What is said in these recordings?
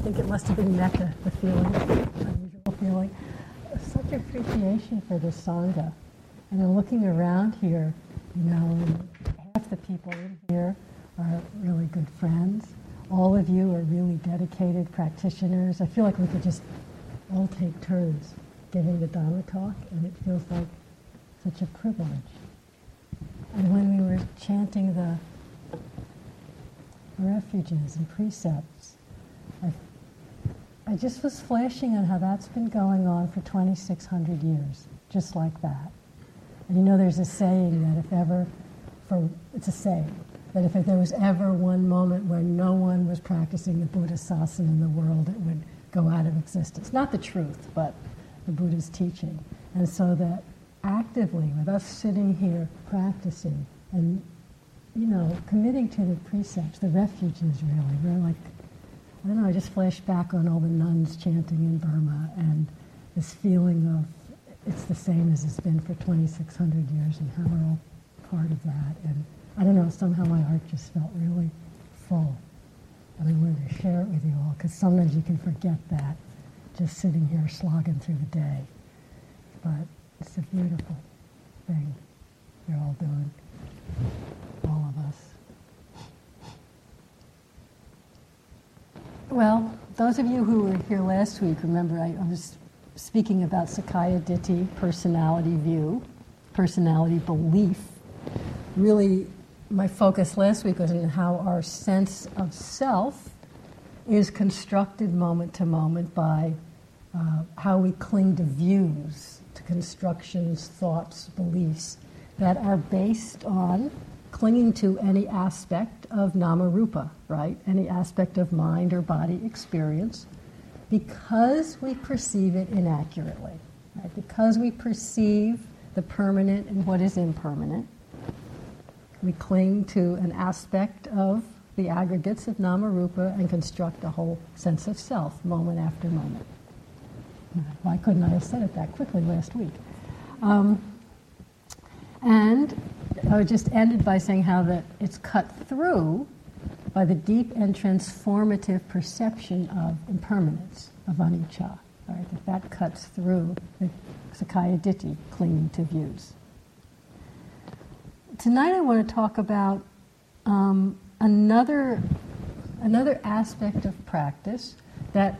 think it must have been metta, the feeling, unusual feeling. Such appreciation for the Sangha. And then looking around here, you know, half the people in here are really good friends. All of you are really dedicated practitioners. I feel like we could just all take turns giving the Dharma talk, and it feels like such a privilege. And when we were chanting the refuges and precepts, I just was flashing on how that's been going on for 2,600 years, just like that. And you know, there's a saying that if ever, for it's a saying, that if there was ever one moment where no one was practicing the Buddha sasana in the world, it would go out of existence. Not the truth, but the Buddha's teaching. And so that actively, with us sitting here practicing and, you know, committing to the precepts, the refuges really, we're like, I don't know, I just flashed back on all the nuns chanting in Burma and this feeling of it's the same as it's been for 2,600 years and how we're all part of that. And I don't know, somehow my heart just felt really full. And I wanted to share it with you all because sometimes you can forget that just sitting here slogging through the day. But it's a beautiful thing you're all doing, all of us. Well, those of you who were here last week, remember I, was speaking about Sakkaya Ditthi, personality view, personality belief. Really, my focus last week was on how our sense of self is constructed moment to moment by uh, how we cling to views, to constructions, thoughts, beliefs that are based on clinging to any aspect of nama rupa, right? Any aspect of mind or body experience because we perceive it inaccurately, right? Because we perceive the permanent and what is impermanent. We cling to an aspect of the aggregates of nama rupa and construct a whole sense of self moment after moment. Why couldn't I have said it that quickly last week? Um, and I would just ended by saying how that it's cut through by the deep and transformative perception of impermanence, of anicca. Right? That, that cuts through the Sakkaya Ditthi, clinging to views. Tonight I want to talk about um, another, another aspect of practice that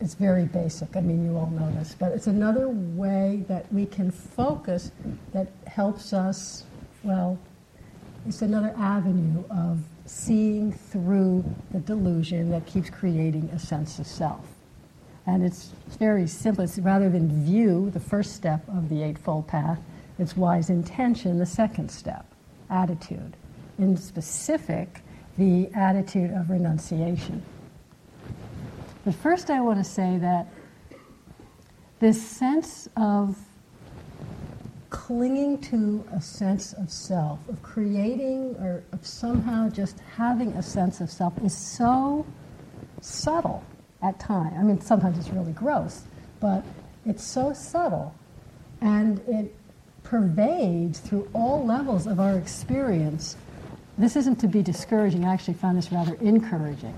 it's very basic. I mean, you all know this, but it's another way that we can focus that helps us, well, it's another avenue of seeing through the delusion that keeps creating a sense of self. And it's very simple. It's rather than view, the first step of the Eightfold Path, it's wise intention, the second step, attitude. In specific, the attitude of renunciation. But first, I want to say that this sense of clinging to a sense of self, of creating or of somehow just having a sense of self, is so subtle at times. I mean, sometimes it's really gross, but it's so subtle and it pervades through all levels of our experience. This isn't to be discouraging, I actually found this rather encouraging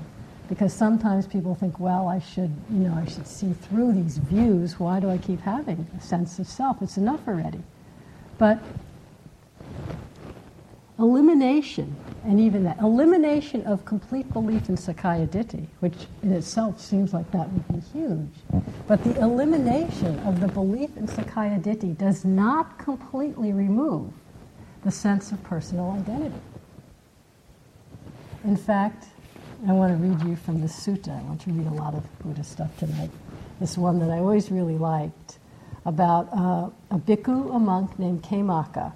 because sometimes people think, well, I should, you know, I should see through these views. Why do I keep having a sense of self? It's enough already. But elimination, and even that, elimination of complete belief in Sakkaya Ditthi, which in itself seems like that would be huge, but the elimination of the belief in Sakkaya Ditthi does not completely remove the sense of personal identity. In fact, I want to read you from the sutta. I want to read a lot of Buddha stuff tonight. This one that I always really liked about uh, a bhikkhu, a monk named Khemaka.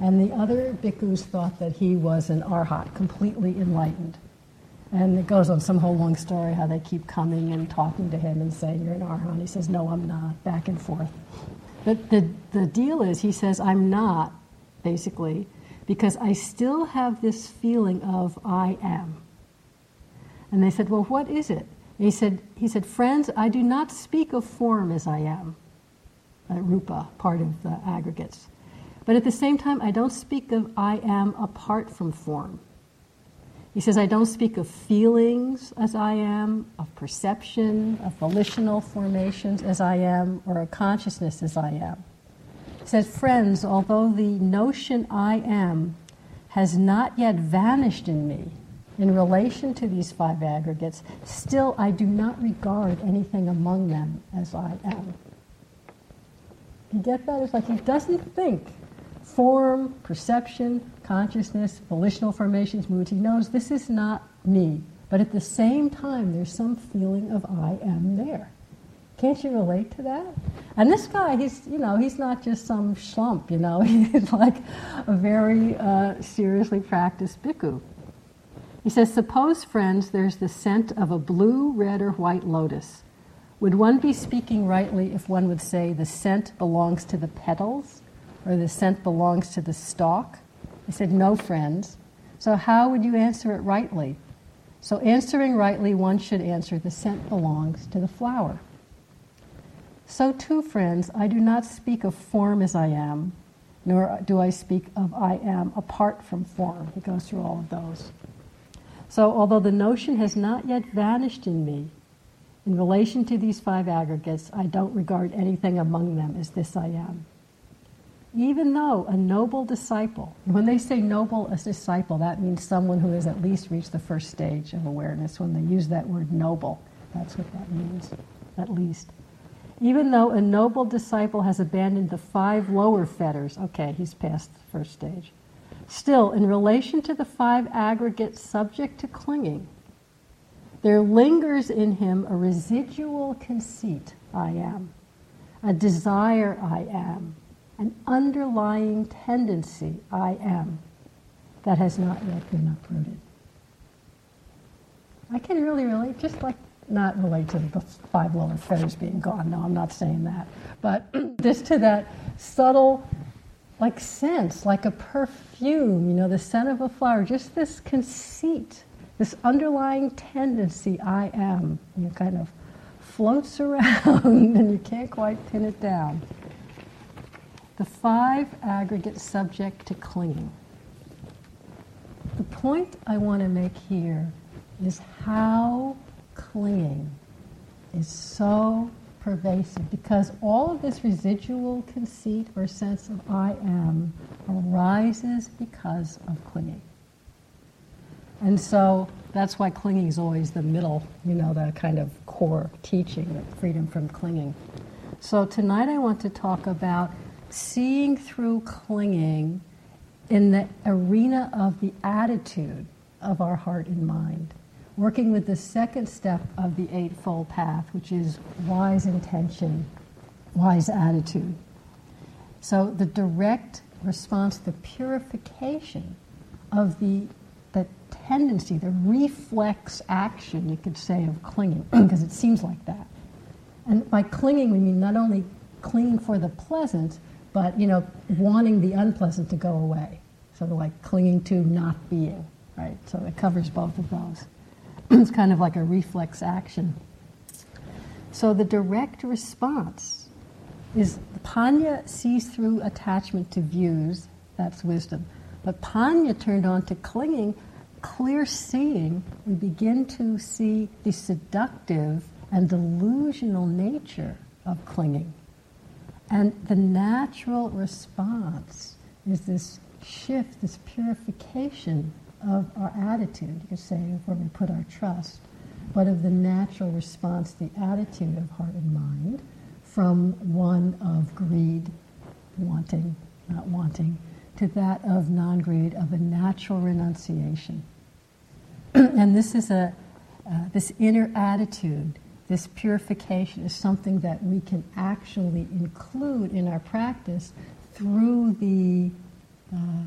And the other bhikkhus thought that he was an arhat, completely enlightened. And it goes on some whole long story how they keep coming and talking to him and saying, You're an arhat. He says, No, I'm not, back and forth. But the, the deal is, he says, I'm not, basically, because I still have this feeling of I am. And they said, Well, what is it? And he said, he said, Friends, I do not speak of form as I am, uh, rupa, part of the aggregates. But at the same time, I don't speak of I am apart from form. He says, I don't speak of feelings as I am, of perception, of volitional formations as I am, or a consciousness as I am. He says, Friends, although the notion I am has not yet vanished in me in relation to these five aggregates, still I do not regard anything among them as I am. You get that? It's like he doesn't think form, perception, consciousness, volitional formations, moods. He knows this is not me. But at the same time, there's some feeling of I am there. Can't you relate to that? And this guy, he's, you know, he's not just some schlump, you know, he's like a very uh, seriously practiced bhikkhu. He says, Suppose, friends, there's the scent of a blue, red, or white lotus. Would one be speaking rightly if one would say the scent belongs to the petals or the scent belongs to the stalk? I said, No, friends. So, how would you answer it rightly? So, answering rightly, one should answer the scent belongs to the flower. So, too, friends, I do not speak of form as I am, nor do I speak of I am apart from form. He goes through all of those. So, although the notion has not yet vanished in me, in relation to these five aggregates, I don't regard anything among them as this I am even though a noble disciple, when they say noble as a disciple, that means someone who has at least reached the first stage of awareness. When they use that word noble, that's what that means, at least. Even though a noble disciple has abandoned the five lower fetters, okay, he's past the first stage. Still, in relation to the five aggregates subject to clinging, there lingers in him a residual conceit, I am, a desire, I am, an underlying tendency, I am, that has not yet been uprooted. I can really relate, just like not relate to the five lower fetters being gone. No, I'm not saying that. But just to that subtle, like sense, like a perfume, you know, the scent of a flower, just this conceit, this underlying tendency, I am, you know, kind of floats around and you can't quite pin it down the five aggregates subject to clinging. The point I want to make here is how clinging is so pervasive because all of this residual conceit or sense of I am arises because of clinging. And so that's why clinging is always the middle, you know, the kind of core teaching, the freedom from clinging. So tonight I want to talk about seeing through clinging in the arena of the attitude of our heart and mind, working with the second step of the Eightfold Path, which is wise intention, wise attitude. So the direct response, the purification of the, the tendency, the reflex action, you could say, of clinging, because it seems like that. And by clinging, we mean not only clinging for the pleasant, but you know, wanting the unpleasant to go away, sort of like clinging to not being, right? So it covers both of those. it's kind of like a reflex action. So the direct response is panya sees through attachment to views, that's wisdom. But panya turned on to clinging, clear seeing, we begin to see the seductive and delusional nature of clinging. And the natural response is this shift, this purification of our attitude, you could say, where we put our trust, but of the natural response, the attitude of heart and mind, from one of greed, wanting, not wanting, to that of non greed, of a natural renunciation. and this is a, uh, this inner attitude this purification is something that we can actually include in our practice through the uh,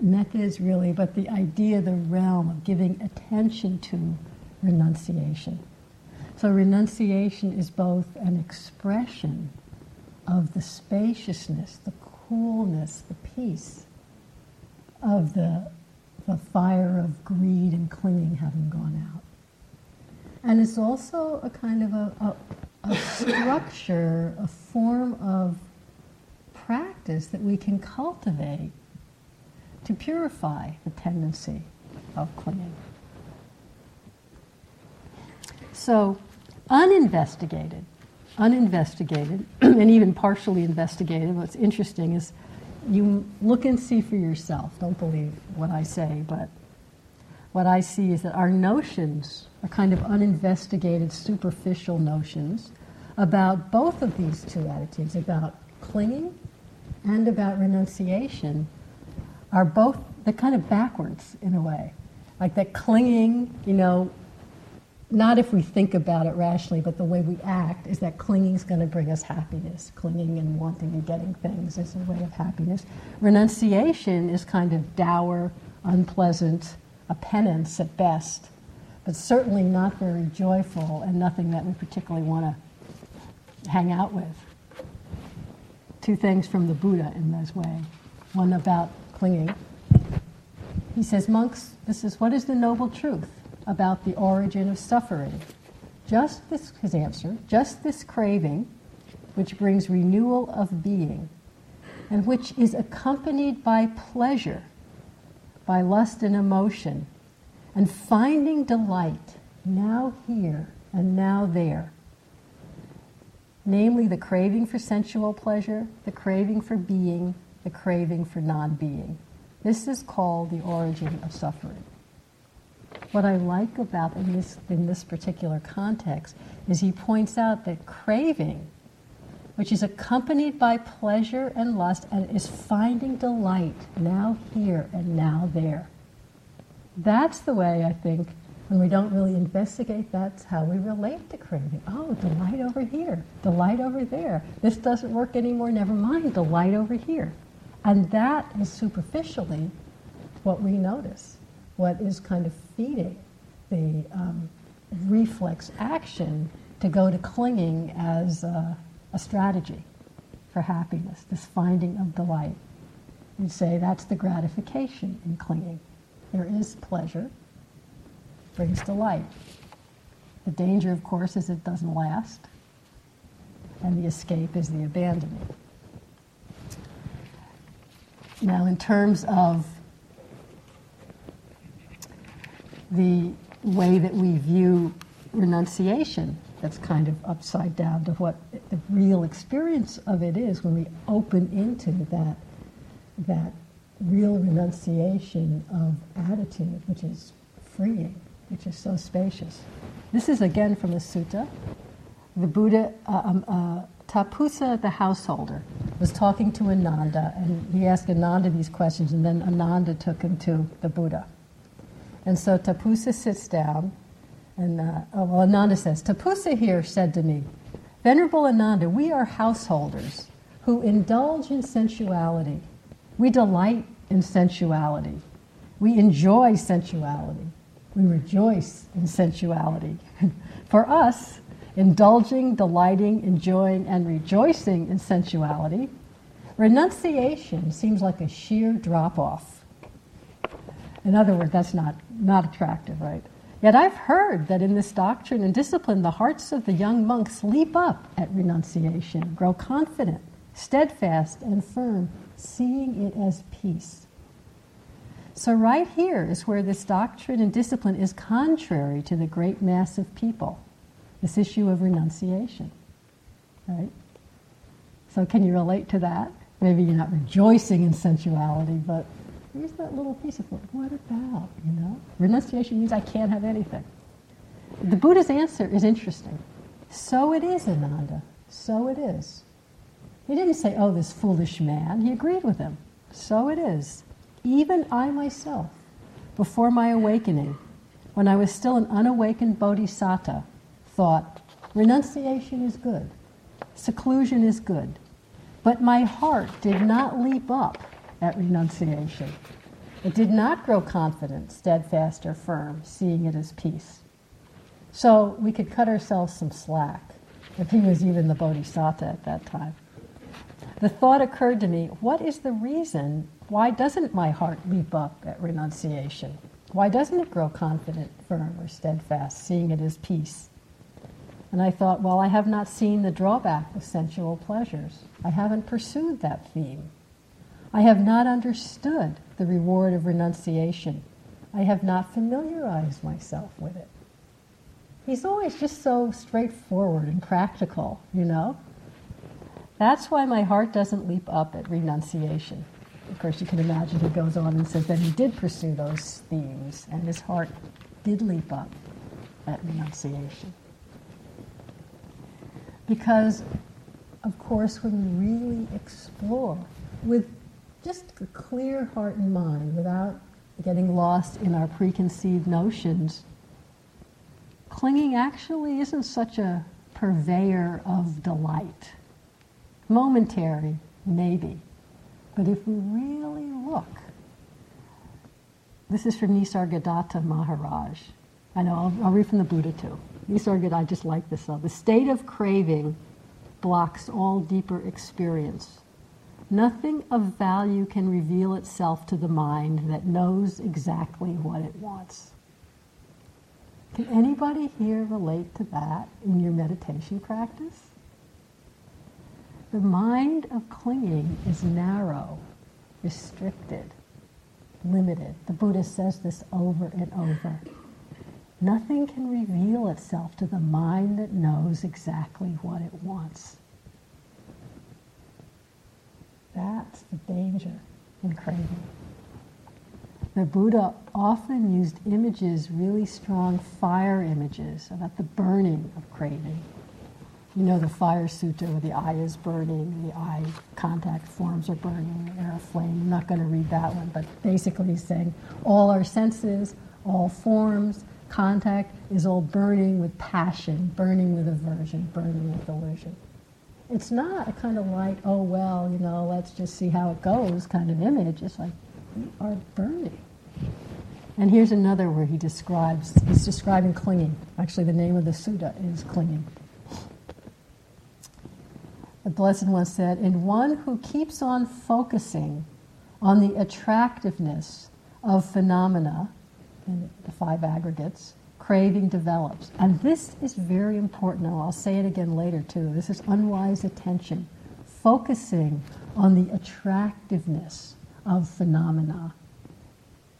methods, really, but the idea, the realm of giving attention to renunciation. So, renunciation is both an expression of the spaciousness, the coolness, the peace of the, the fire of greed and clinging having gone out. And it's also a kind of a, a, a structure, a form of practice that we can cultivate to purify the tendency of clinging. So, uninvestigated, uninvestigated, and even partially investigated, what's interesting is you look and see for yourself. Don't believe what I say, but what I see is that our notions are kind of uninvestigated, superficial notions about both of these two attitudes, about clinging and about renunciation, are both, they're kind of backwards in a way. Like that clinging, you know, not if we think about it rationally, but the way we act is that clinging is going to bring us happiness. Clinging and wanting and getting things is a way of happiness. Renunciation is kind of dour, unpleasant, a penance at best, but certainly not very joyful and nothing that we particularly want to hang out with. Two things from the Buddha in this way. One about clinging. He says, Monks, this is what is the noble truth? about the origin of suffering. Just this, his answer, just this craving, which brings renewal of being, and which is accompanied by pleasure, by lust and emotion, and finding delight now here and now there. Namely, the craving for sensual pleasure, the craving for being, the craving for non being. This is called the origin of suffering what I like about in this in this particular context is he points out that craving, which is accompanied by pleasure and lust, and is finding delight now here and now there. That's the way I think when we don't really investigate, that's how we relate to craving. Oh, delight over here, delight over there. This doesn't work anymore, never mind, delight over here. And that is superficially what we notice what is kind of feeding the um, reflex action to go to clinging as a, a strategy for happiness, this finding of delight. You say that's the gratification in clinging. There is pleasure, brings delight. The danger, of course, is it doesn't last, and the escape is the abandoning. Now, in terms of the way that we view renunciation that's kind of upside down to what the real experience of it is when we open into that that real renunciation of attitude which is freeing which is so spacious. This is again from the sutta. The buddha uh, um, uh, tapussa the householder was talking to ananda and he asked ananda these questions and then ananda took him to the buddha and so Tapussa sits down, and uh, oh, well, Ananda says, Tapussa here said to me, Venerable Ananda, we are householders who indulge in sensuality. We delight in sensuality. We enjoy sensuality. We rejoice in sensuality. For us, indulging, delighting, enjoying, and rejoicing in sensuality, renunciation seems like a sheer drop off in other words, that's not, not attractive, right? Yet I've heard that in this doctrine and discipline, the hearts of the young monks leap up at renunciation, grow confident, steadfast, and firm, seeing it as peace. So, right here is where this doctrine and discipline is contrary to the great mass of people this issue of renunciation. Right? So, can you relate to that? Maybe you're not rejoicing in sensuality, but Here's that little piece of what, about, you know? Renunciation means I can't have anything. The Buddha's answer is interesting. So it is, Ananda. So it is. He didn't say, oh, this foolish man. He agreed with him. So it is. Even I myself, before my awakening, when I was still an unawakened bodhisattva, thought, renunciation is good, seclusion is good. But my heart did not leap up at renunciation. It did not grow confident, steadfast, or firm, seeing it as peace. So we could cut ourselves some slack if he was even the bodhisattva at that time. The thought occurred to me what is the reason? Why doesn't my heart leap up at renunciation? Why doesn't it grow confident, firm, or steadfast, seeing it as peace? And I thought, well, I have not seen the drawback of sensual pleasures. I haven't pursued that theme. I have not understood the reward of renunciation I have not familiarized myself with it. He's always just so straightforward and practical, you know? That's why my heart doesn't leap up at renunciation. Of course, you can imagine he goes on and says that he did pursue those themes, and his heart did leap up at renunciation. Because, of course, when we really explore with just a clear heart and mind, without getting lost in our preconceived notions, clinging actually isn't such a purveyor of delight. Momentary, maybe. But if we really look, this is from Nisargadatta Maharaj. I know, I'll, I'll read from the Buddha too. Nisargadatta, I just like this. The state of craving blocks all deeper experience. Nothing of value can reveal itself to the mind that knows exactly what it wants. Can anybody here relate to that in your meditation practice? The mind of clinging is narrow, restricted, limited. The Buddha says this over and over. Nothing can reveal itself to the mind that knows exactly what it wants. That's the danger in craving. The Buddha often used images, really strong fire images, about the burning of craving. You know the fire sutta where the eye is burning, the eye contact forms are burning, the air flame. I'm not going to read that one, but basically he's saying all our senses, all forms, contact is all burning with passion, burning with aversion, burning with delusion. It's not a kind of light, oh well, you know, let's just see how it goes kind of image. It's like, we are burning. And here's another where he describes, he's describing clinging. Actually, the name of the sutta is clinging. The Blessed One said, In one who keeps on focusing on the attractiveness of phenomena, in the five aggregates, craving develops. And this is very important. I'll say it again later too. This is unwise attention. Focusing on the attractiveness of phenomena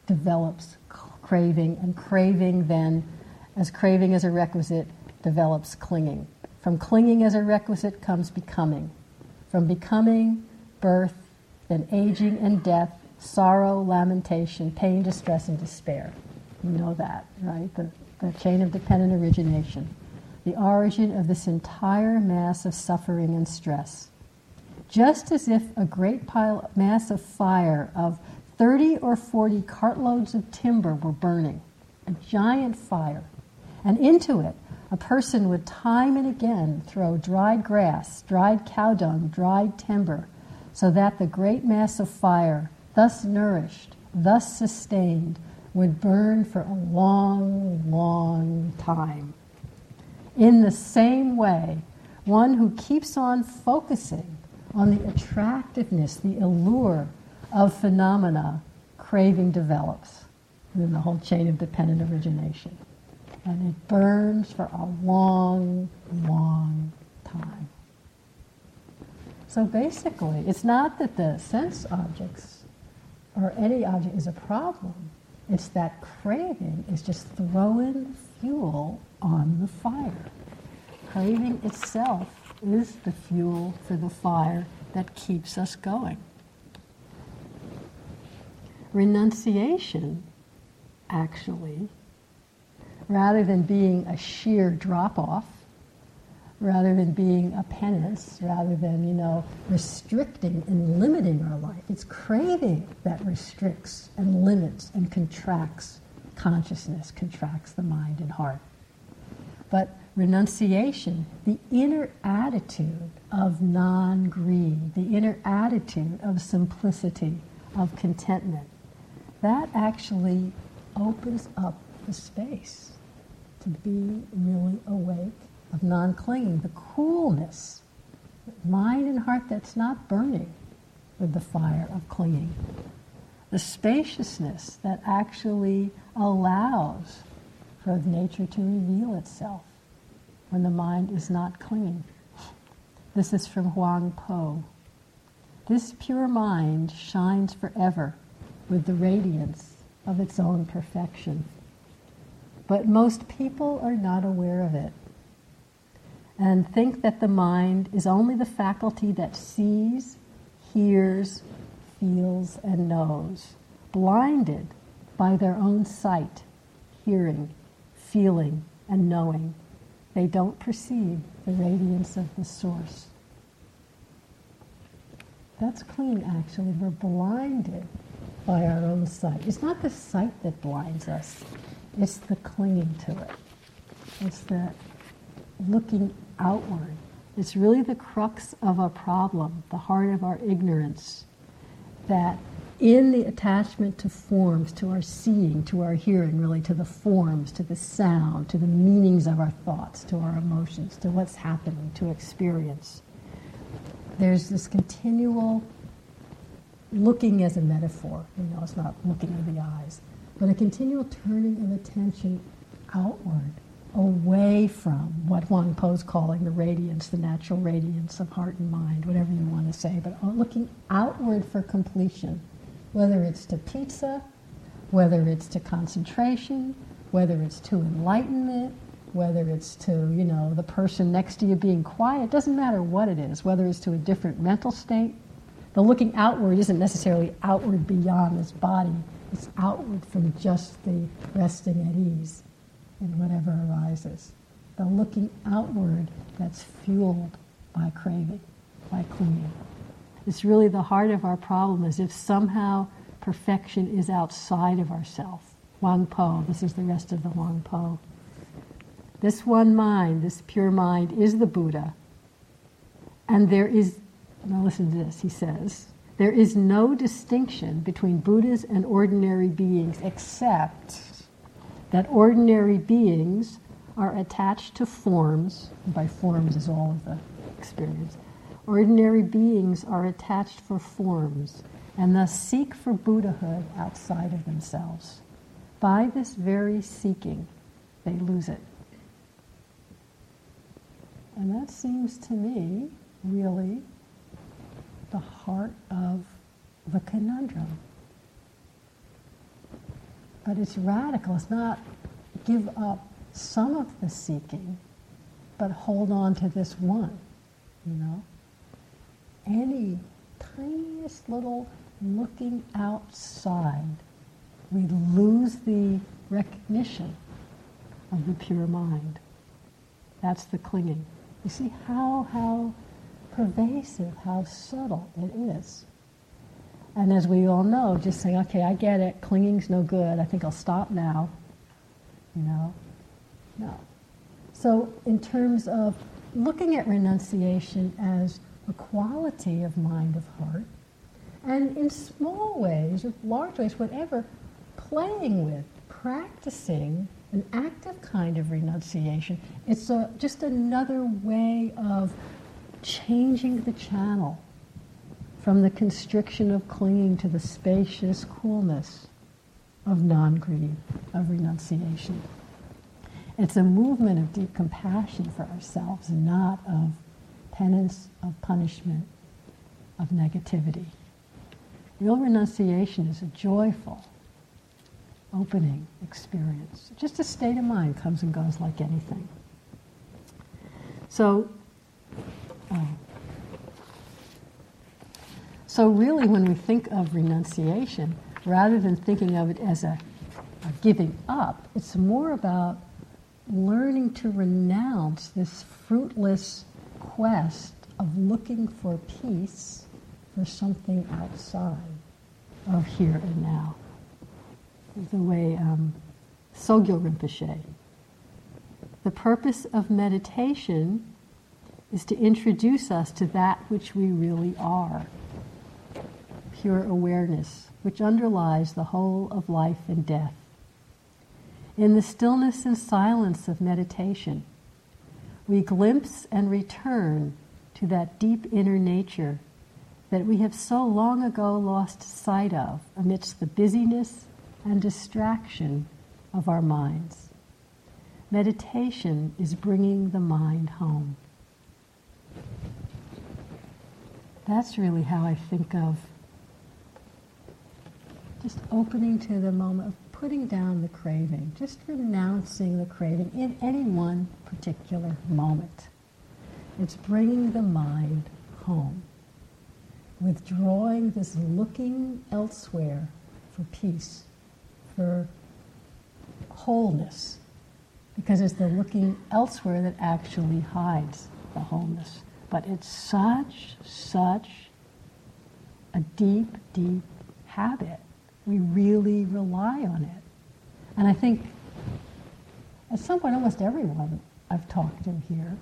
develops craving, and craving then, as craving as a requisite, develops clinging. From clinging as a requisite comes becoming. From becoming, birth, then aging and death, sorrow, lamentation, pain, distress, and despair. You know that, right? The, the chain of dependent origination. The origin of this entire mass of suffering and stress. Just as if a great pile, mass of fire of 30 or 40 cartloads of timber were burning, a giant fire, and into it a person would time and again throw dried grass, dried cow dung, dried timber, so that the great mass of fire, thus nourished, thus sustained, would burn for a long, long time. In the same way, one who keeps on focusing on the attractiveness, the allure of phenomena, craving develops. And then the whole chain of dependent origination and it burns for a long, long time. So basically, it's not that the sense objects or any object is a problem. It's that craving is just throwing fuel on the fire. Craving itself is the fuel for the fire that keeps us going. Renunciation, actually, rather than being a sheer drop off, rather than being a penance, rather than, you know, restricting and limiting our life. It's craving that restricts and limits and contracts consciousness, contracts the mind and heart. But renunciation, the inner attitude of non greed, the inner attitude of simplicity, of contentment, that actually opens up the space to be really awake, of non clinging, the coolness, mind and heart that's not burning with the fire of clinging, the spaciousness that actually allows for nature to reveal itself when the mind is not clinging. This is from Huang Po. This pure mind shines forever with the radiance of its own perfection. But most people are not aware of it and think that the mind is only the faculty that sees, hears, feels, and knows, blinded by their own sight, hearing, feeling, and knowing. They don't perceive the radiance of the source. That's clean, actually. We're blinded by our own sight. It's not the sight that blinds us, it's the clinging to it. It's the looking outward. It's really the crux of our problem, the heart of our ignorance, that in the attachment to forms, to our seeing, to our hearing, really to the forms, to the sound, to the meanings of our thoughts, to our emotions, to what's happening, to experience, there's this continual looking as a metaphor. You know, it's not looking with the eyes, but a continual turning of attention outward, away from what Huang Po's calling the radiance, the natural radiance of heart and mind, whatever you want to say, but looking outward for completion, whether it's to pizza, whether it's to concentration, whether it's to enlightenment, whether it's to, you know, the person next to you being quiet, doesn't matter what it is, whether it's to a different mental state. The looking outward isn't necessarily outward beyond this body, it's outward from just the resting at ease in whatever arises. The looking outward that's fueled by craving, by clinging. It's really the heart of our problem as if somehow perfection is outside of ourself. Huang Po, this is the rest of the Huang Po. This one mind, this pure mind, is the Buddha. And there is, now listen to this, he says, there is no distinction between Buddhas and ordinary beings except that ordinary beings are attached to forms, by forms is all of the experience. Ordinary beings are attached for forms and thus seek for Buddhahood outside of themselves. By this very seeking, they lose it. And that seems to me really the heart of the conundrum. But it's radical. It's not give up some of the seeking, but hold on to this one, you know? Any tiniest little looking outside, we lose the recognition of the pure mind. That's the clinging. You see how, how pervasive, how subtle it is. And as we all know, just saying, okay, I get it, clinging's no good, I think I'll stop now. You know? No. So, in terms of looking at renunciation as a quality of mind, of heart, and in small ways, large ways, whatever, playing with, practicing an active kind of renunciation. It's a, just another way of changing the channel from the constriction of clinging to the spacious coolness of non greed, of renunciation. It's a movement of deep compassion for ourselves, not of penance, of punishment, of negativity. Real renunciation is a joyful, opening experience. Just a state of mind comes and goes like anything. So, oh. So really, when we think of renunciation, rather than thinking of it as a, a giving up, it's more about learning to renounce this fruitless quest of looking for peace for something outside of here and now the way um, Sogyal Rinpoche. The purpose of meditation is to introduce us to that which we really are pure awareness, which underlies the whole of life and death. In the stillness and silence of meditation, we glimpse and return to that deep inner nature that we have so long ago lost sight of amidst the busyness and distraction of our minds. Meditation is bringing the mind home. That's really how I think of just opening to the moment of putting down the craving, just renouncing the craving in any one particular moment. It's bringing the mind home, withdrawing this looking elsewhere for peace, for wholeness, because it's the looking elsewhere that actually hides the wholeness. But it's such, such a deep, deep habit. We really rely on it. And I think at some point, almost everyone I've talked to here,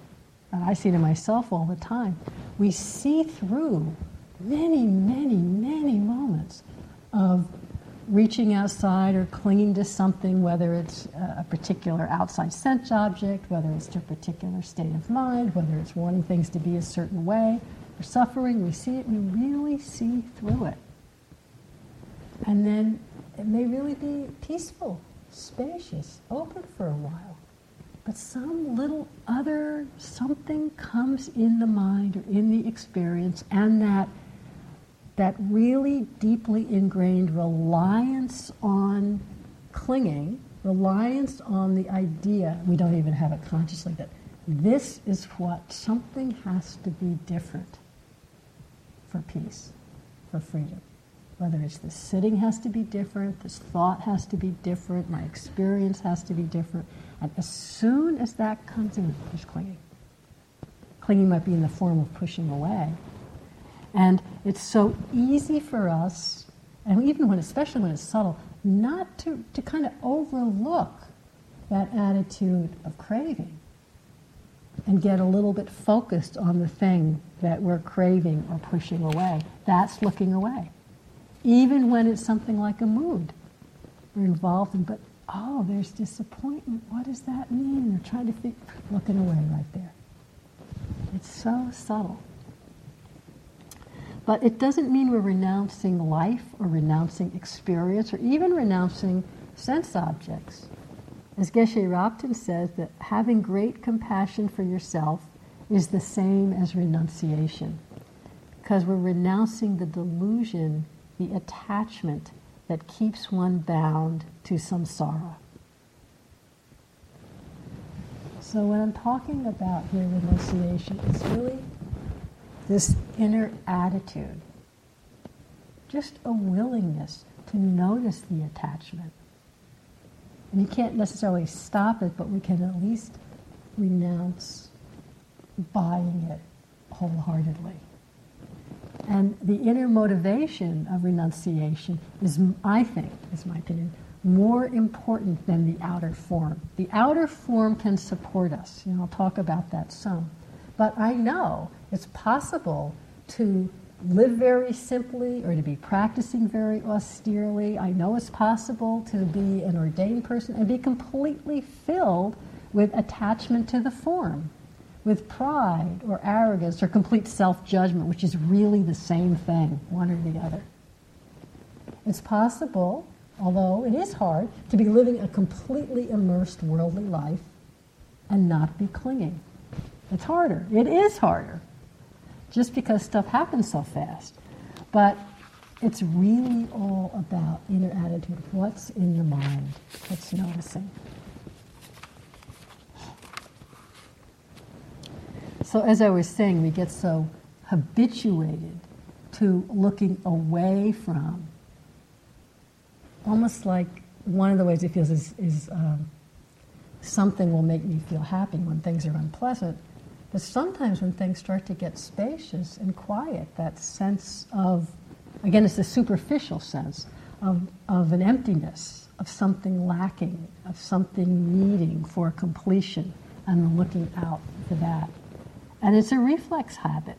and I see to myself all the time, we see through many, many, many moments of reaching outside or clinging to something, whether it's a particular outside sense object, whether it's to a particular state of mind, whether it's wanting things to be a certain way, or suffering, we see it, we really see through it. And then it may really be peaceful, spacious, open for a while. But some little other something comes in the mind or in the experience, and that that really deeply ingrained reliance on clinging, reliance on the idea, we don't even have it consciously, that this is what something has to be different for peace, for freedom. Whether it's the sitting has to be different, this thought has to be different, my experience has to be different. And as soon as that comes in, there's clinging. Clinging might be in the form of pushing away, and it's so easy for us, and even when, especially when it's subtle, not to, to kind of overlook that attitude of craving and get a little bit focused on the thing that we're craving or pushing away. That's looking away. Even when it's something like a mood we're involved in, but oh, there's disappointment. What does that mean? We're trying to think, looking away right there. It's so subtle. But it doesn't mean we're renouncing life or renouncing experience or even renouncing sense objects. As Geshe Rabten says, that having great compassion for yourself is the same as renunciation. Because we're renouncing the delusion, the attachment that keeps one bound to samsara. So what I'm talking about here renunciation, is really this inner attitude, just a willingness to notice the attachment. And you can't necessarily stop it, but we can at least renounce buying it wholeheartedly. And the inner motivation of renunciation is, I think, is my opinion, more important than the outer form. The outer form can support us. Know, I'll talk about that some. But I know it's possible to live very simply or to be practicing very austerely. I know it's possible to be an ordained person and be completely filled with attachment to the form, with pride or arrogance or complete self judgment, which is really the same thing, one or the other. It's possible, although it is hard, to be living a completely immersed worldly life and not be clinging. It's harder. It is harder. Just because stuff happens so fast. But it's really all about inner attitude. What's in the mind? What's noticing? So, as I was saying, we get so habituated to looking away from, almost like one of the ways it feels is, is um, something will make me feel happy when things are unpleasant. But sometimes when things start to get spacious and quiet, that sense of, again, it's a superficial sense of, of an emptiness, of something lacking, of something needing for completion, and looking out for that. And it's a reflex habit,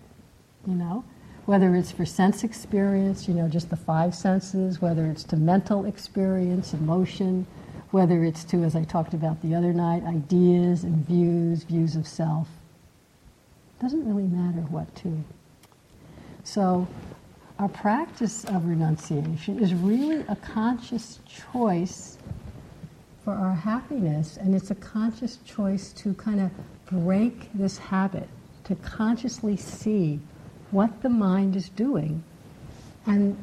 you know, whether it's for sense experience, you know, just the five senses, whether it's to mental experience, emotion, whether it's to, as I talked about the other night, ideas and views, views of self. It Doesn't really matter what to. So, our practice of renunciation is really a conscious choice for our happiness, and it's a conscious choice to kind of break this habit, to consciously see what the mind is doing and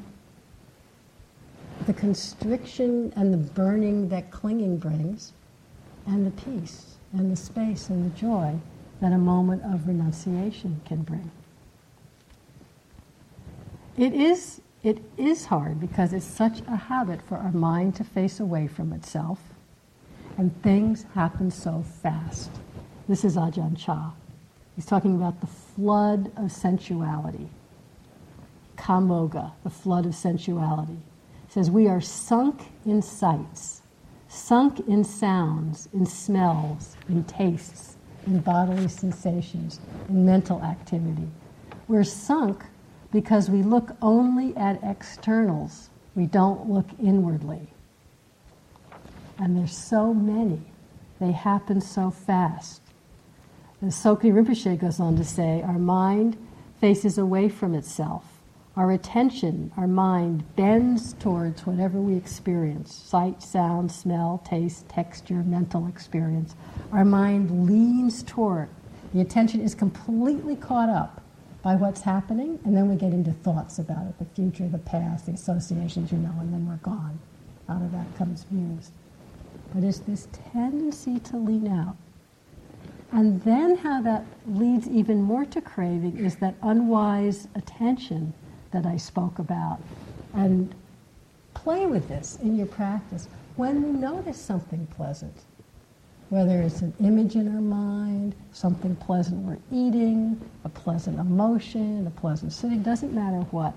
the constriction and the burning that clinging brings, and the peace and the space and the joy that a moment of renunciation can bring. It is, it is hard because it's such a habit for our mind to face away from itself, and things happen so fast. This is Ajahn Chah. He's talking about the flood of sensuality. Kamogha, the flood of sensuality. He says, We are sunk in sights, sunk in sounds, in smells, in tastes, in bodily sensations, in mental activity. We're sunk because we look only at externals, we don't look inwardly. And there's so many, they happen so fast. As Tsoknyi Rinpoche goes on to say, our mind faces away from itself. Our attention, our mind bends towards whatever we experience sight, sound, smell, taste, texture, mental experience. Our mind leans toward. The attention is completely caught up by what's happening, and then we get into thoughts about it the future, the past, the associations, you know, and then we're gone. Out of that comes views. But it's this tendency to lean out. And then how that leads even more to craving is that unwise attention that I spoke about. And play with this in your practice. When we notice something pleasant, whether it's an image in our mind, something pleasant we're eating, a pleasant emotion, a pleasant sitting, doesn't matter what.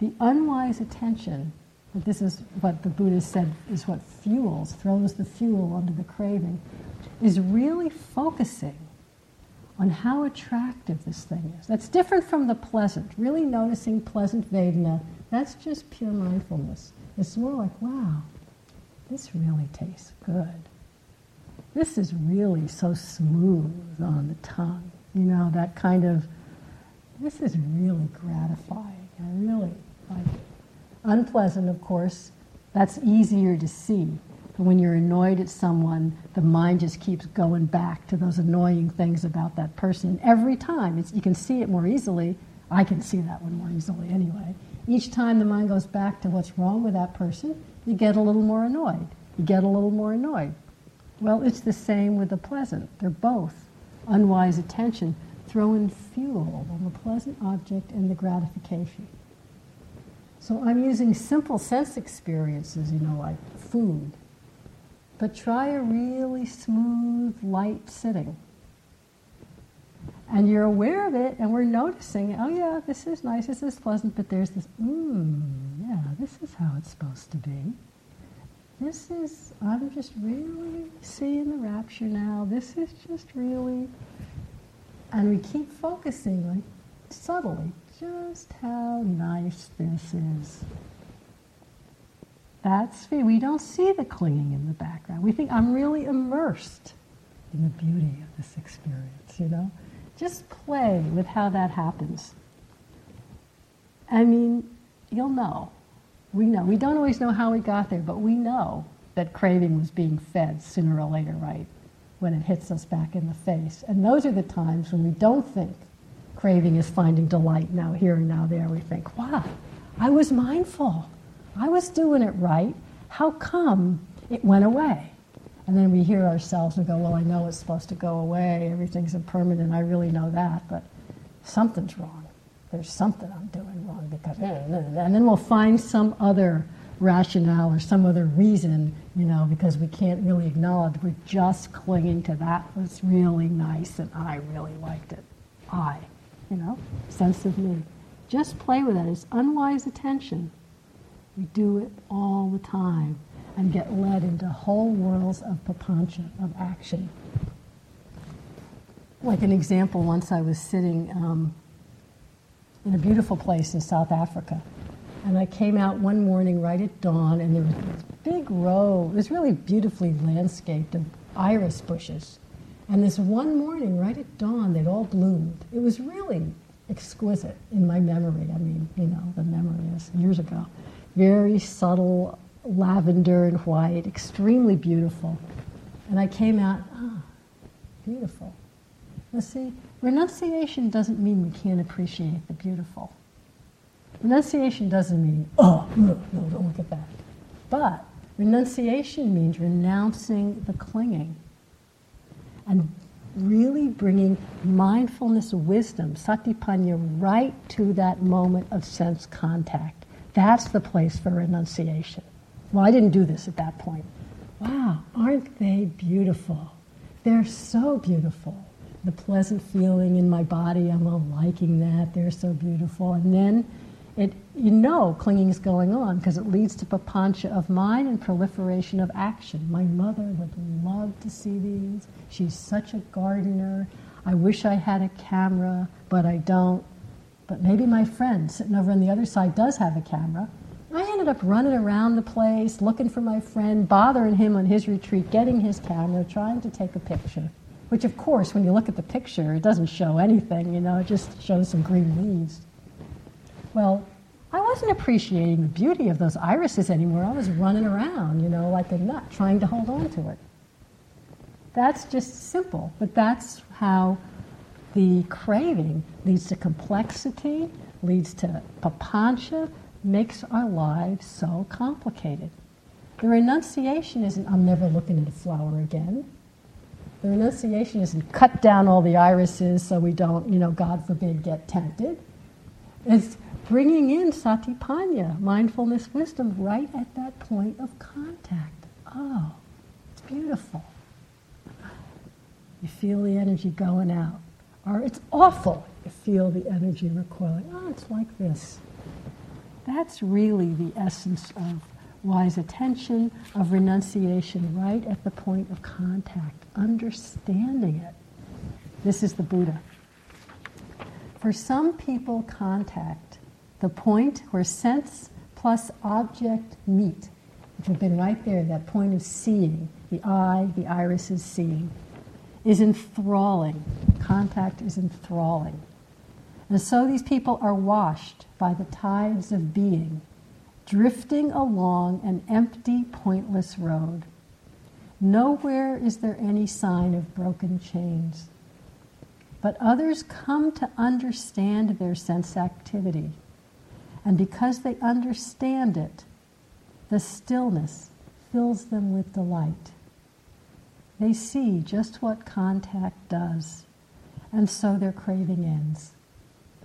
The unwise attention, this is what the Buddha said is what fuels, throws the fuel onto the craving, is really focusing on how attractive this thing is. That's different from the pleasant. Really noticing pleasant Vedana, that's just pure mindfulness. It's more like, wow, this really tastes good this is really so smooth on the tongue. You know, that kind of, this is really gratifying. I really like it. Unpleasant, of course, that's easier to see. But when you're annoyed at someone, the mind just keeps going back to those annoying things about that person. Every time, you can see it more easily. I can see that one more easily anyway. Each time the mind goes back to what's wrong with that person, you get a little more annoyed. You get a little more annoyed. Well, it's the same with the pleasant. They're both unwise attention. throwing fuel on the pleasant object and the gratification. So I'm using simple sense experiences, you know, like food. But try a really smooth, light sitting. And you're aware of it, and we're noticing, oh yeah, this is nice, this is pleasant, but there's this, mmm, yeah, this is how it's supposed to be this is, I'm just really seeing the rapture now. This is just really, and we keep focusing like subtly, just how nice this is. That's me. We don't see the clinging in the background. We think I'm really immersed in the beauty of this experience, you know? Just play with how that happens. I mean, you'll know. We know. We don't always know how we got there, but we know that craving was being fed sooner or later, right? When it hits us back in the face. And those are the times when we don't think craving is finding delight now here and now there. We think, wow, I was mindful. I was doing it right. How come it went away? And then we hear ourselves and go, well, I know it's supposed to go away. Everything's impermanent. I really know that. But something's wrong there's something I'm doing wrong because, and then we'll find some other rationale or some other reason, you know, because we can't really acknowledge we're just clinging to that was really nice and I really liked it. I, you know, sense of me. Just play with it. It's unwise attention. We do it all the time and get led into whole worlds of papancha, of action. Like an example, once I was sitting um, in a beautiful place in South Africa. And I came out one morning right at dawn, and there was this big row, it was really beautifully landscaped of iris bushes. And this one morning, right at dawn, they'd all bloomed. It was really exquisite in my memory. I mean, you know, the memory is years ago. Very subtle lavender and white, extremely beautiful. And I came out, ah, beautiful. Now, see, Renunciation doesn't mean we can't appreciate the beautiful. Renunciation doesn't mean, oh, no, no, don't look at that. But renunciation means renouncing the clinging and really bringing mindfulness, wisdom, satipanya, right to that moment of sense contact. That's the place for renunciation. Well, I didn't do this at that point. Wow, aren't they beautiful? They're so beautiful. The pleasant feeling in my body, I'm all liking that. They're so beautiful. And then it, you know clinging is going on because it leads to papancha of mind and proliferation of action. My mother would love to see these. She's such a gardener. I wish I had a camera, but I don't. But maybe my friend sitting over on the other side does have a camera. I ended up running around the place, looking for my friend, bothering him on his retreat, getting his camera, trying to take a picture. Which, of course, when you look at the picture, it doesn't show anything, you know, it just shows some green leaves. Well, I wasn't appreciating the beauty of those irises anymore. I was running around, you know, like a nut, trying to hold on to it. That's just simple, but that's how the craving leads to complexity, leads to papancha, makes our lives so complicated. The renunciation isn't, I'm never looking at a flower again. The renunciation isn't cut down all the irises so we don't, you know, God forbid, get tempted. It's bringing in satipanya, mindfulness wisdom, right at that point of contact. Oh, it's beautiful. You feel the energy going out. Or it's awful. You feel the energy recoiling. Oh, it's like this. That's really the essence of wise attention, of renunciation, right at the point of contact, understanding it. This is the Buddha. For some people, contact, the point where sense plus object meet, If you've been right there, that point of seeing, the eye, the iris is seeing, is enthralling. Contact is enthralling. And so these people are washed by the tides of being, drifting along an empty, pointless road. Nowhere is there any sign of broken chains. But others come to understand their sense activity. And because they understand it, the stillness fills them with delight. They see just what contact does, and so their craving ends.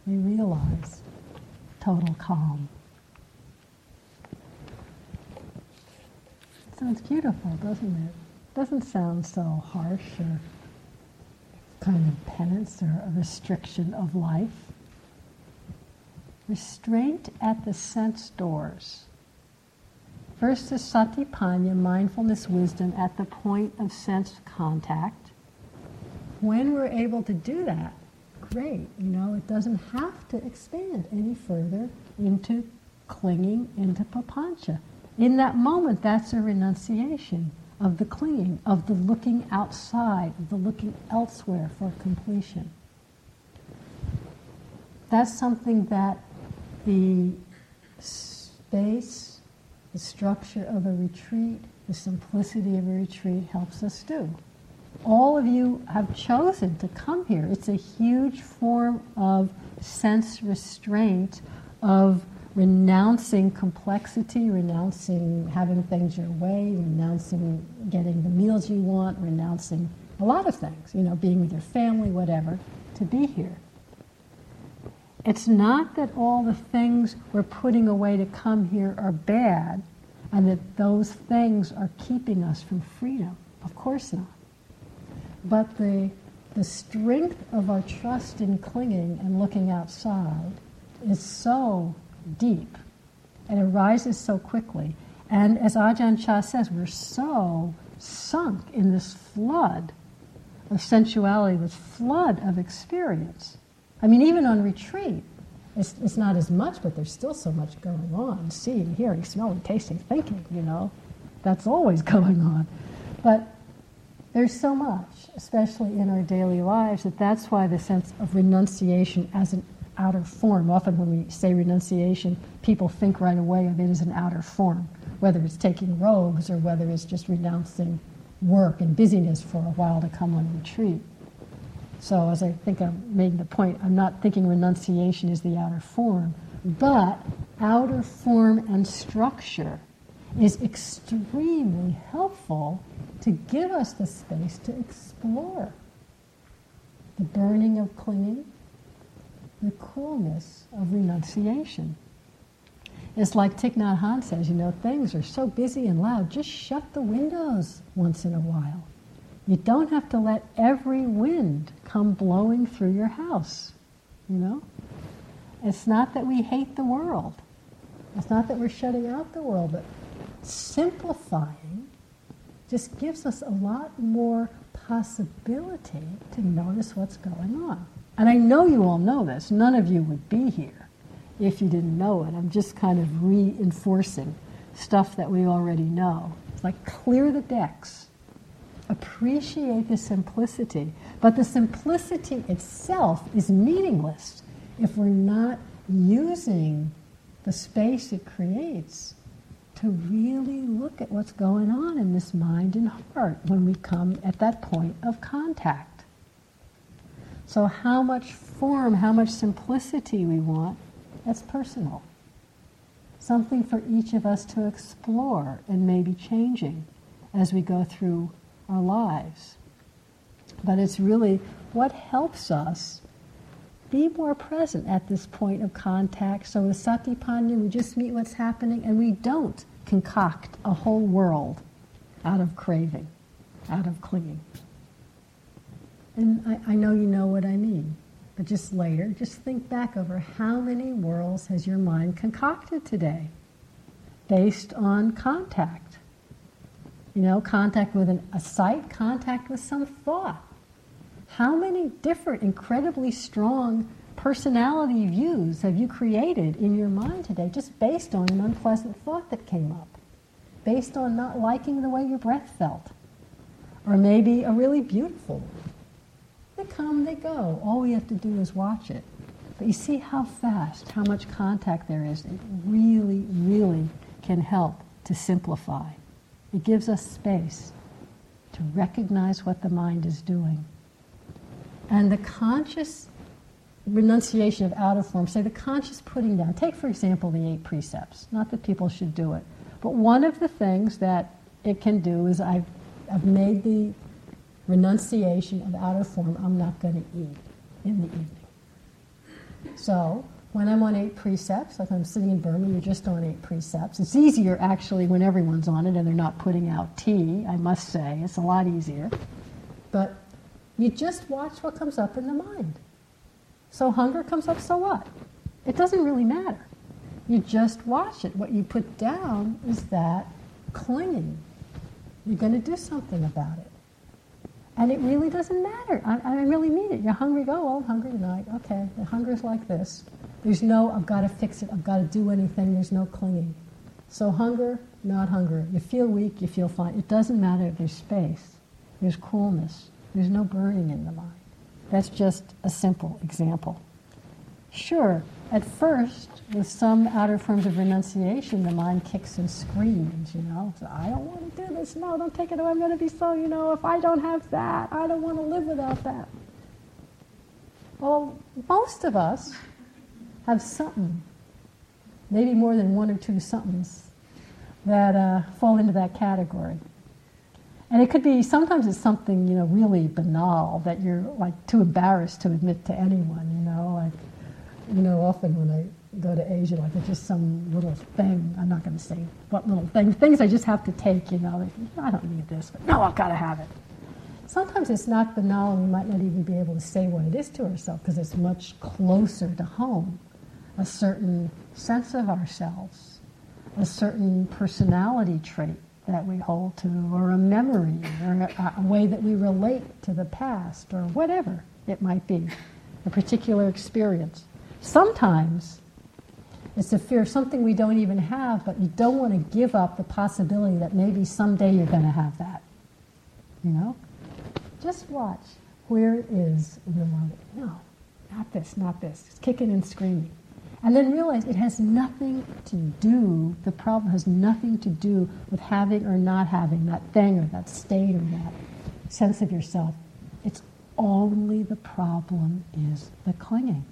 They realize total calm. Sounds beautiful, doesn't it? Doesn't sound so harsh or kind of penance or a restriction of life. Restraint at the sense doors. First is satipanya, mindfulness wisdom at the point of sense contact. When we're able to do that, great. You know, it doesn't have to expand any further into clinging into papancha. In that moment, that's a renunciation of the clinging, of the looking outside, of the looking elsewhere for completion. That's something that the space, the structure of a retreat, the simplicity of a retreat helps us do. All of you have chosen to come here. It's a huge form of sense restraint, of renouncing complexity, renouncing having things your way, renouncing getting the meals you want, renouncing a lot of things, you know, being with your family, whatever, to be here. It's not that all the things we're putting away to come here are bad and that those things are keeping us from freedom. Of course not. But the, the strength of our trust in clinging and looking outside is so deep and it rises so quickly. And as Ajahn Chah says, we're so sunk in this flood of sensuality, this flood of experience. I mean, even on retreat, it's, it's not as much, but there's still so much going on seeing, hearing, smelling, tasting, thinking, you know. That's always going on. But there's so much, especially in our daily lives, that that's why the sense of renunciation as an outer form. Often when we say renunciation, people think right away of it as an outer form, whether it's taking robes or whether it's just renouncing work and busyness for a while to come on retreat. So, as I think I'm making the point, I'm not thinking renunciation is the outer form, but outer form and structure is extremely helpful to give us the space to explore the burning of clinging, the coolness of renunciation. It's like Thich Nhat Hanh says, you know, things are so busy and loud, just shut the windows once in a while. You don't have to let every wind come blowing through your house, you know? It's not that we hate the world. It's not that we're shutting out the world, but simplifying just gives us a lot more possibility to notice what's going on. And I know you all know this. None of you would be here if you didn't know it. I'm just kind of reinforcing stuff that we already know. It's like clear the decks. Appreciate the simplicity. But the simplicity itself is meaningless if we're not using the space it creates to really look at what's going on in this mind and heart when we come at that point of contact. So, how much form, how much simplicity we want, that's personal. Something for each of us to explore and maybe changing as we go through our lives. But it's really what helps us be more present at this point of contact. So with Satipanya, we just meet what's happening and we don't concoct a whole world out of craving, out of clinging. And I, I know you know what I mean. But just later, just think back over how many worlds has your mind concocted today based on contact. You know, contact with an, a sight, contact with some thought. How many different, incredibly strong personality views have you created in your mind today just based on an unpleasant thought that came up? Based on not liking the way your breath felt? Or maybe a really beautiful one. They come, they go. All we have to do is watch it. But you see how fast, how much contact there is. It really, really can help to simplify. It gives us space to recognize what the mind is doing and the conscious renunciation of outer form, say the conscious putting down. Take, for example, the eight precepts. Not that people should do it. But one of the things that it can do is I've, I've made the renunciation of outer form, I'm not going to eat in the evening. So, when I'm on eight precepts, like I'm sitting in Burma, you're just on eight precepts. It's easier actually when everyone's on it and they're not putting out tea, I must say. It's a lot easier. But you just watch what comes up in the mind. So hunger comes up, so what? It doesn't really matter. You just watch it. What you put down is that clinging. You're going to do something about it. And it really doesn't matter. I, I really mean it. You're hungry, go, oh, I'm hungry tonight. Okay, the hunger's like this. There's no, I've got to fix it, I've got to do anything, there's no clinging. So hunger, not hunger. You feel weak, you feel fine. It doesn't matter. There's space, there's coolness, there's no burning in the mind. That's just a simple example. Sure, at first, with some outer forms of renunciation, the mind kicks and screams, you know. So, I don't want to do this. No, don't take it away. I'm going to be so, you know, if I don't have that, I don't want to live without that. Well, most of us have something, maybe more than one or two somethings, that uh, fall into that category. And it could be, sometimes it's something, you know, really banal that you're like too embarrassed to admit to anyone, you know, like, you know, often when I go to Asia, like it's just some little thing, I'm not going to say what little thing, things I just have to take, you know, like, I don't need this, but no, I've got to have it. Sometimes it's not banal and we might not even be able to say what it is to ourselves because it's much closer to home. A certain sense of ourselves, a certain personality trait that we hold to, or a memory, or a, a way that we relate to the past, or whatever it might be, a particular experience. Sometimes it's a fear of something we don't even have, but you don't want to give up the possibility that maybe someday you're going to have that. You know? Just watch where is the moment. No, not this, not this. It's kicking and screaming. And then realize it has nothing to do, the problem has nothing to do with having or not having that thing or that state or that sense of yourself. It's only the problem is the clinging.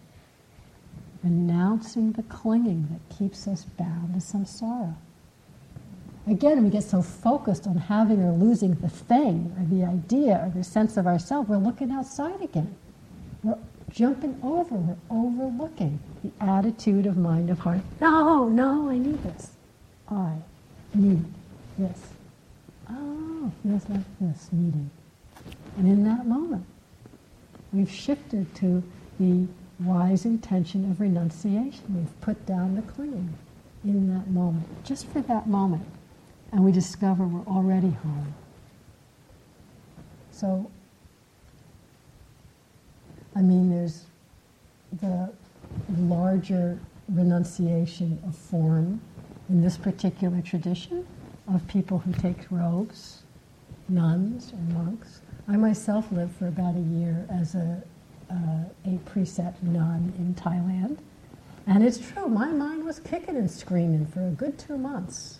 Renouncing the clinging that keeps us bound to samsara. again, we get so focused on having or losing the thing or the idea or the sense of ourself, we're looking outside again. We're jumping over, we're overlooking the attitude of mind of heart. No, no, I need this. I need this. Oh, feels like this, needing. And in that moment, we've shifted to the wise intention of renunciation. We've put down the clinging in that moment, just for that moment. And we discover we're already home. So, I mean, there's the larger renunciation of form in this particular tradition of people who take robes, nuns or monks. I myself lived for about a year as a, uh, a precept nun in Thailand. And it's true, my mind was kicking and screaming for a good two months.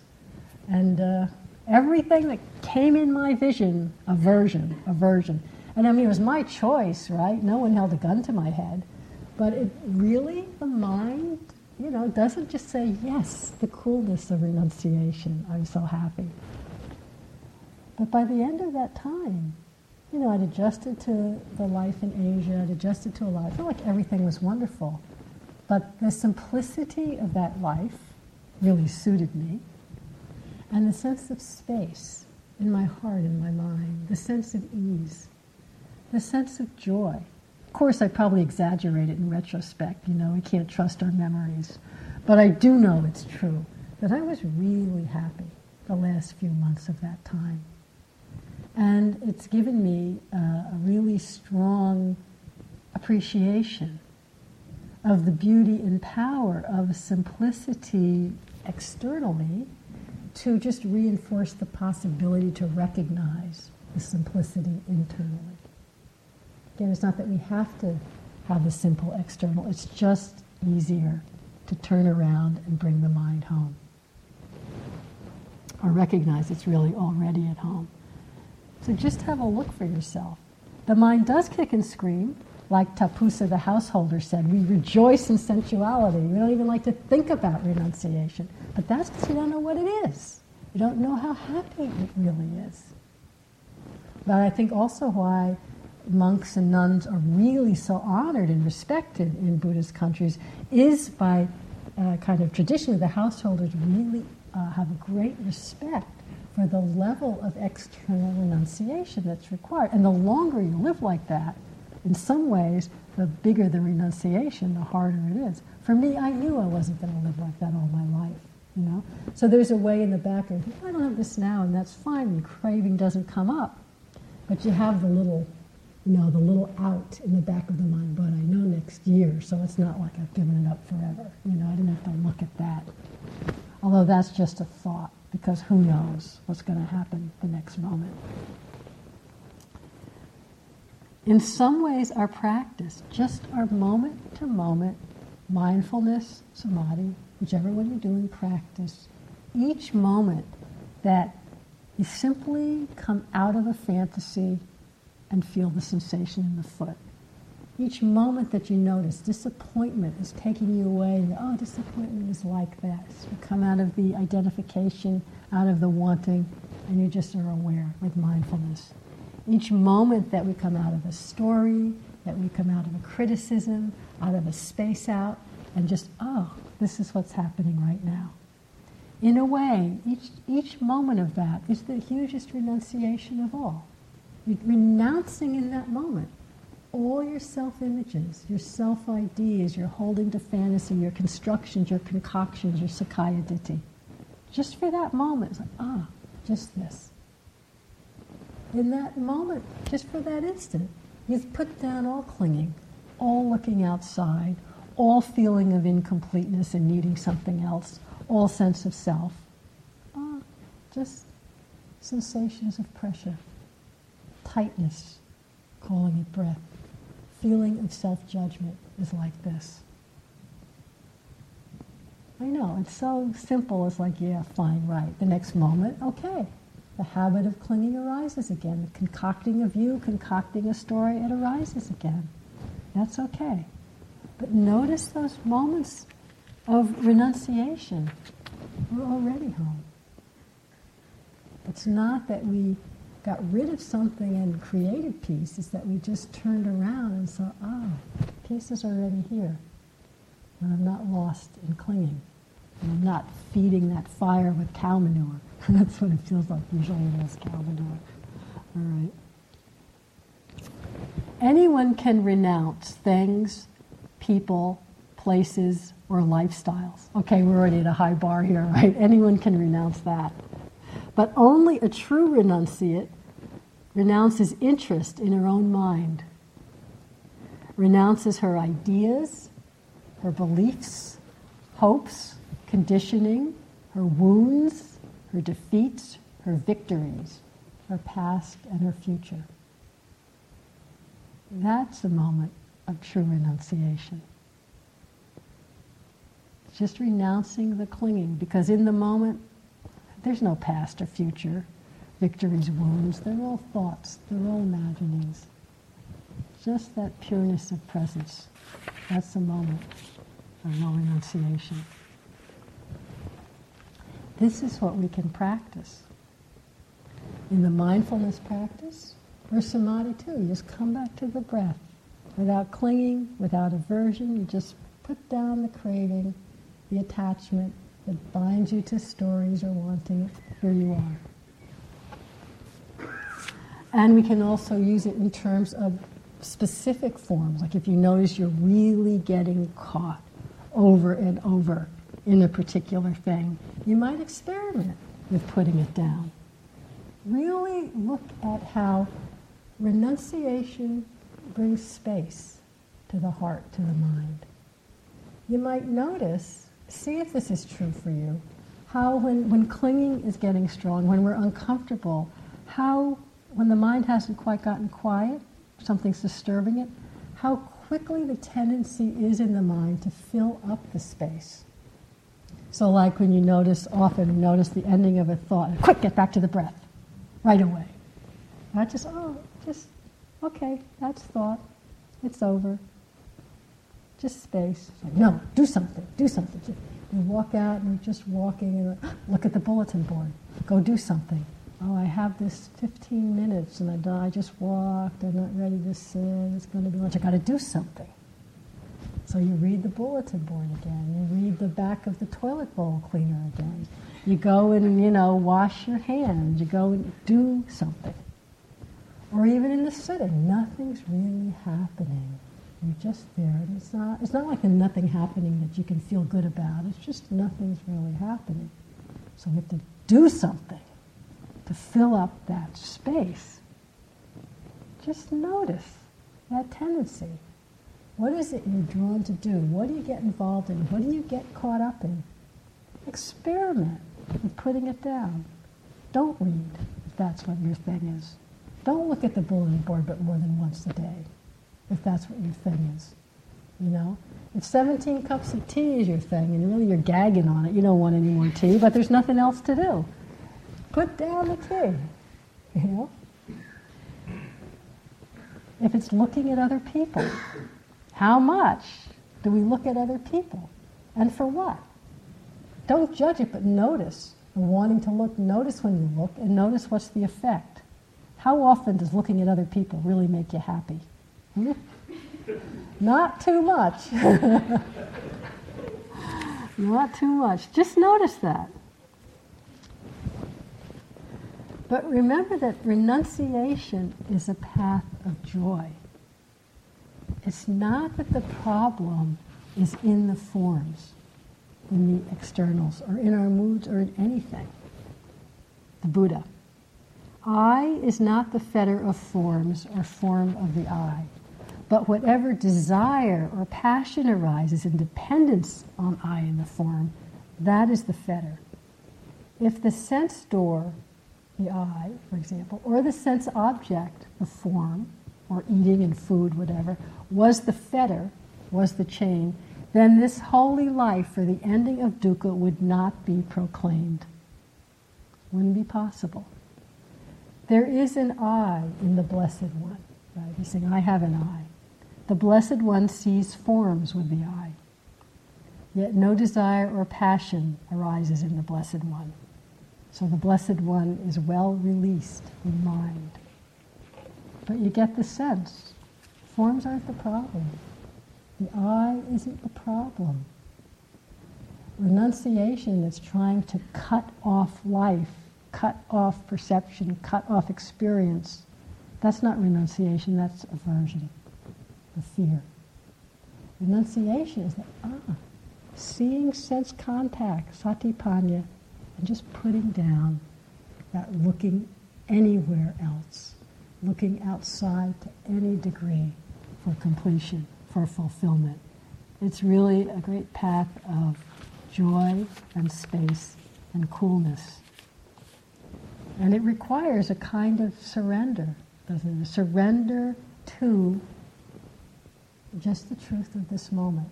And uh, everything that came in my vision, aversion, aversion. And I mean, it was my choice, right? No one held a gun to my head. But it really, the mind, you know, doesn't just say, yes, the coolness of renunciation, I'm so happy. But by the end of that time, you know, I'd adjusted to the life in Asia, I'd adjusted to a lot. I felt like everything was wonderful. But the simplicity of that life really suited me. And the sense of space in my heart and my mind, the sense of ease, the sense of joy. Of course, I probably exaggerate it in retrospect. You know, we can't trust our memories. But I do know it's true that I was really happy the last few months of that time. And it's given me uh, a really strong appreciation of the beauty and power of simplicity externally to just reinforce the possibility to recognize the simplicity internally. Again, it's not that we have to have the simple external, it's just easier to turn around and bring the mind home. Or recognize it's really already at home. So just have a look for yourself. The mind does kick and scream, like Tapussa the householder said. We rejoice in sensuality. We don't even like to think about renunciation. But that's because you don't know what it is. You don't know how happy it really is. But I think also why monks and nuns are really so honored and respected in Buddhist countries is by uh, kind of tradition of the householders really uh, have a great respect for the level of external renunciation that's required. And the longer you live like that, in some ways, the bigger the renunciation, the harder it is. For me, I knew I wasn't going to live like that all my life. You know, so there's a way in the back of I don't have this now, and that's fine. And craving doesn't come up, but you have the little you know, the little out in the back of the mind, but I know next year, so it's not like I've given it up forever. You know, I didn't have to look at that. Although that's just a thought, because who knows what's going to happen the next moment. In some ways, our practice, just our moment to moment mindfulness, samadhi, whichever one you're doing, practice, each moment that you simply come out of a fantasy and feel the sensation in the foot. Each moment that you notice, disappointment is taking you away. Oh, disappointment is like that. You come out of the identification, out of the wanting, and you just are aware with mindfulness. Each moment that we come out of a story, that we come out of a criticism, out of a space out, and just, oh, this is what's happening right now. In a way, each, each moment of that is the hugest renunciation of all renouncing in that moment all your self images, your self ideas, your holding to fantasy, your constructions, your concoctions, your Sakkaya Ditthi. Just for that moment, it's like, ah, just this. In that moment, just for that instant, you've put down all clinging, all looking outside, all feeling of incompleteness and needing something else, all sense of self. Ah, just sensations of pressure tightness, calling it breath. Feeling of self judgment is like this. I know, it's so simple. It's like, yeah, fine, right. The next moment, okay. The habit of clinging arises again. The concocting a view, concocting a story, it arises again. That's okay. But notice those moments of renunciation. We're already home. It's not that we got rid of something and created peace, it's that we just turned around and saw, ah, oh, peace is already here. And I'm not lost in clinging. And I'm not feeding that fire with cow manure. That's what it feels like usually in this cow manure. All right. Anyone can renounce things, people, places, or lifestyles. Okay, we're already at a high bar here, right? Anyone can renounce that. But only a true renunciate renounces interest in her own mind, renounces her ideas, her beliefs, hopes, conditioning, her wounds, her defeats, her victories, her past and her future. That's a moment of true renunciation. Just renouncing the clinging, because in the moment, there's no past or future, victories, wounds. They're all thoughts, they're all imaginings. Just that pureness of presence. That's the moment of no renunciation. This is what we can practice. In the mindfulness practice, or samadhi too, you just come back to the breath without clinging, without aversion. You just put down the craving, the attachment that binds you to stories or wanting it. Here you are. And we can also use it in terms of specific forms. Like if you notice you're really getting caught over and over in a particular thing, you might experiment with putting it down. Really look at how renunciation brings space to the heart, to the mind. You might notice, see if this is true for you, how when, when clinging is getting strong, when we're uncomfortable, how when the mind hasn't quite gotten quiet, something's disturbing it, how quickly the tendency is in the mind to fill up the space. So, like when you notice, often notice the ending of a thought, quick, get back to the breath, right away. Not just, oh, just, okay, that's thought, it's over. Just space. Like, no, do something, do something. You walk out and you're just walking and look at the bulletin board. Go do something oh, I have this 15 minutes and I, I just walked, I'm not ready to sit, it's going to be lunch, I got to do something. So you read the bulletin board again, you read the back of the toilet bowl cleaner again. You go and, you know, wash your hands, you go and do something. Or even in the sitting, nothing's really happening. You're just there. And it's not, it's not like a nothing happening that you can feel good about. It's just nothing's really happening. So we have to do something to fill up that space. Just notice that tendency. What is it you're drawn to do? What do you get involved in? What do you get caught up in? Experiment with putting it down. Don't read if that's what your thing is. Don't look at the bulletin board but more than once a day if that's what your thing is. You know? If 17 cups of tea is your thing and really you're gagging on it, you don't want any more tea, but there's nothing else to do put down the tea. You know? If it's looking at other people, how much do we look at other people? And for what? Don't judge it, but notice. wanting to look, notice when you look, and notice what's the effect. How often does looking at other people really make you happy? Not too much. Not too much. Just notice that. But remember that renunciation is a path of joy. It's not that the problem is in the forms, in the externals, or in our moods, or in anything. The Buddha. I is not the fetter of forms or form of the I, but whatever desire or passion arises in dependence on I in the form, that is the fetter. If the sense door the eye, for example, or the sense object, the form, or eating and food, whatever, was the fetter, was the chain, then this holy life for the ending of dukkha would not be proclaimed. Wouldn't be possible. There is an I in the Blessed One. Right? He's saying, I have an I. The Blessed One sees forms with the eye. Yet no desire or passion arises in the Blessed One. So the Blessed One is well released in mind. But you get the sense forms aren't the problem. The eye isn't the problem. Renunciation is trying to cut off life, cut off perception, cut off experience. That's not renunciation, that's aversion, the fear. Renunciation is that, ah, seeing sense contact, satipanya, and just putting down that looking anywhere else, looking outside to any degree for completion, for fulfillment. It's really a great path of joy and space and coolness. And it requires a kind of surrender, doesn't it? A surrender to just the truth of this moment.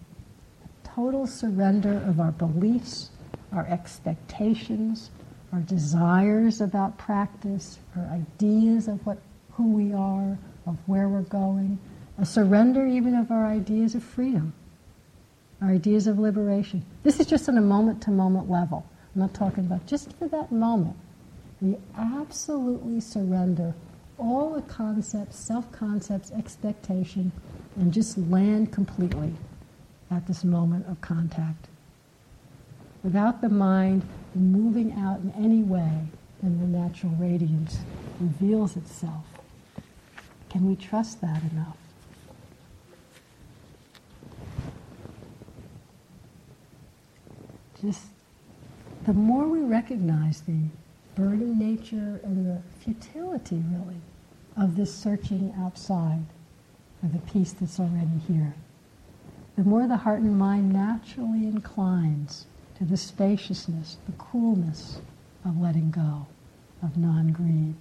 A total surrender of our beliefs, our expectations, our desires about practice, our ideas of what, who we are, of where we're going, a surrender even of our ideas of freedom, our ideas of liberation. This is just on a moment to moment level. I'm not talking about just for that moment. We absolutely surrender all the concepts, self concepts, expectation, and just land completely at this moment of contact. Without the mind moving out in any way, then the natural radiance reveals itself. Can we trust that enough? Just the more we recognize the burning nature and the futility, really, of this searching outside for the peace that's already here, the more the heart and mind naturally inclines to the spaciousness, the coolness of letting go, of non greed.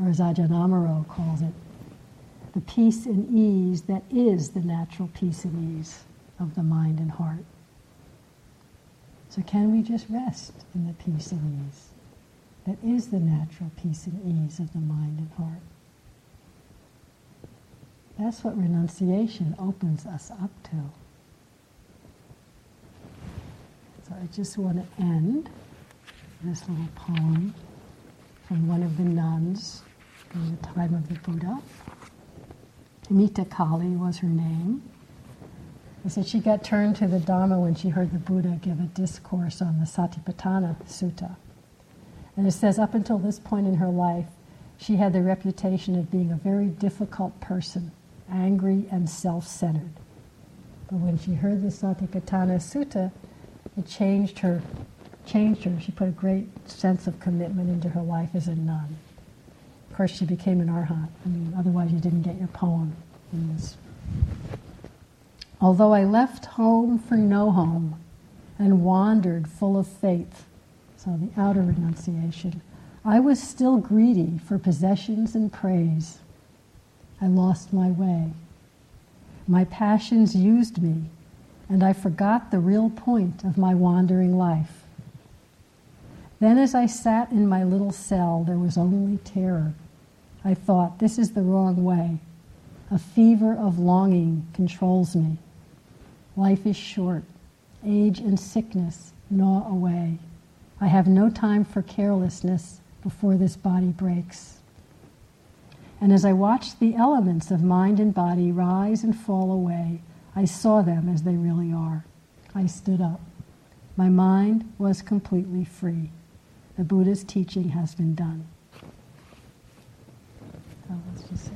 Or as Ajahn Amaro calls it, the peace and ease that is the natural peace and ease of the mind and heart. So, can we just rest in the peace and ease that is the natural peace and ease of the mind and heart? That's what renunciation opens us up to. So, I just want to end this little poem from one of the nuns in the time of the Buddha. Mittakali was her name. It said she got turned to the Dharma when she heard the Buddha give a discourse on the Satipatthana Sutta. And it says, up until this point in her life, she had the reputation of being a very difficult person, angry and self centered. But when she heard the Satipatthana Sutta, it changed her, changed her. She put a great sense of commitment into her life as a nun. Of course, she became an arhat. I mean, otherwise, you didn't get your poem in this Although I left home for no home and wandered full of faith, so the outer renunciation, I was still greedy for possessions and praise. I lost my way. My passions used me, and I forgot the real point of my wandering life. Then, as I sat in my little cell, there was only terror. I thought, this is the wrong way. A fever of longing controls me. Life is short. Age and sickness gnaw away. I have no time for carelessness before this body breaks. And as I watched the elements of mind and body rise and fall away, I saw them as they really are. I stood up. My mind was completely free. The Buddha's teaching has been done. So let's just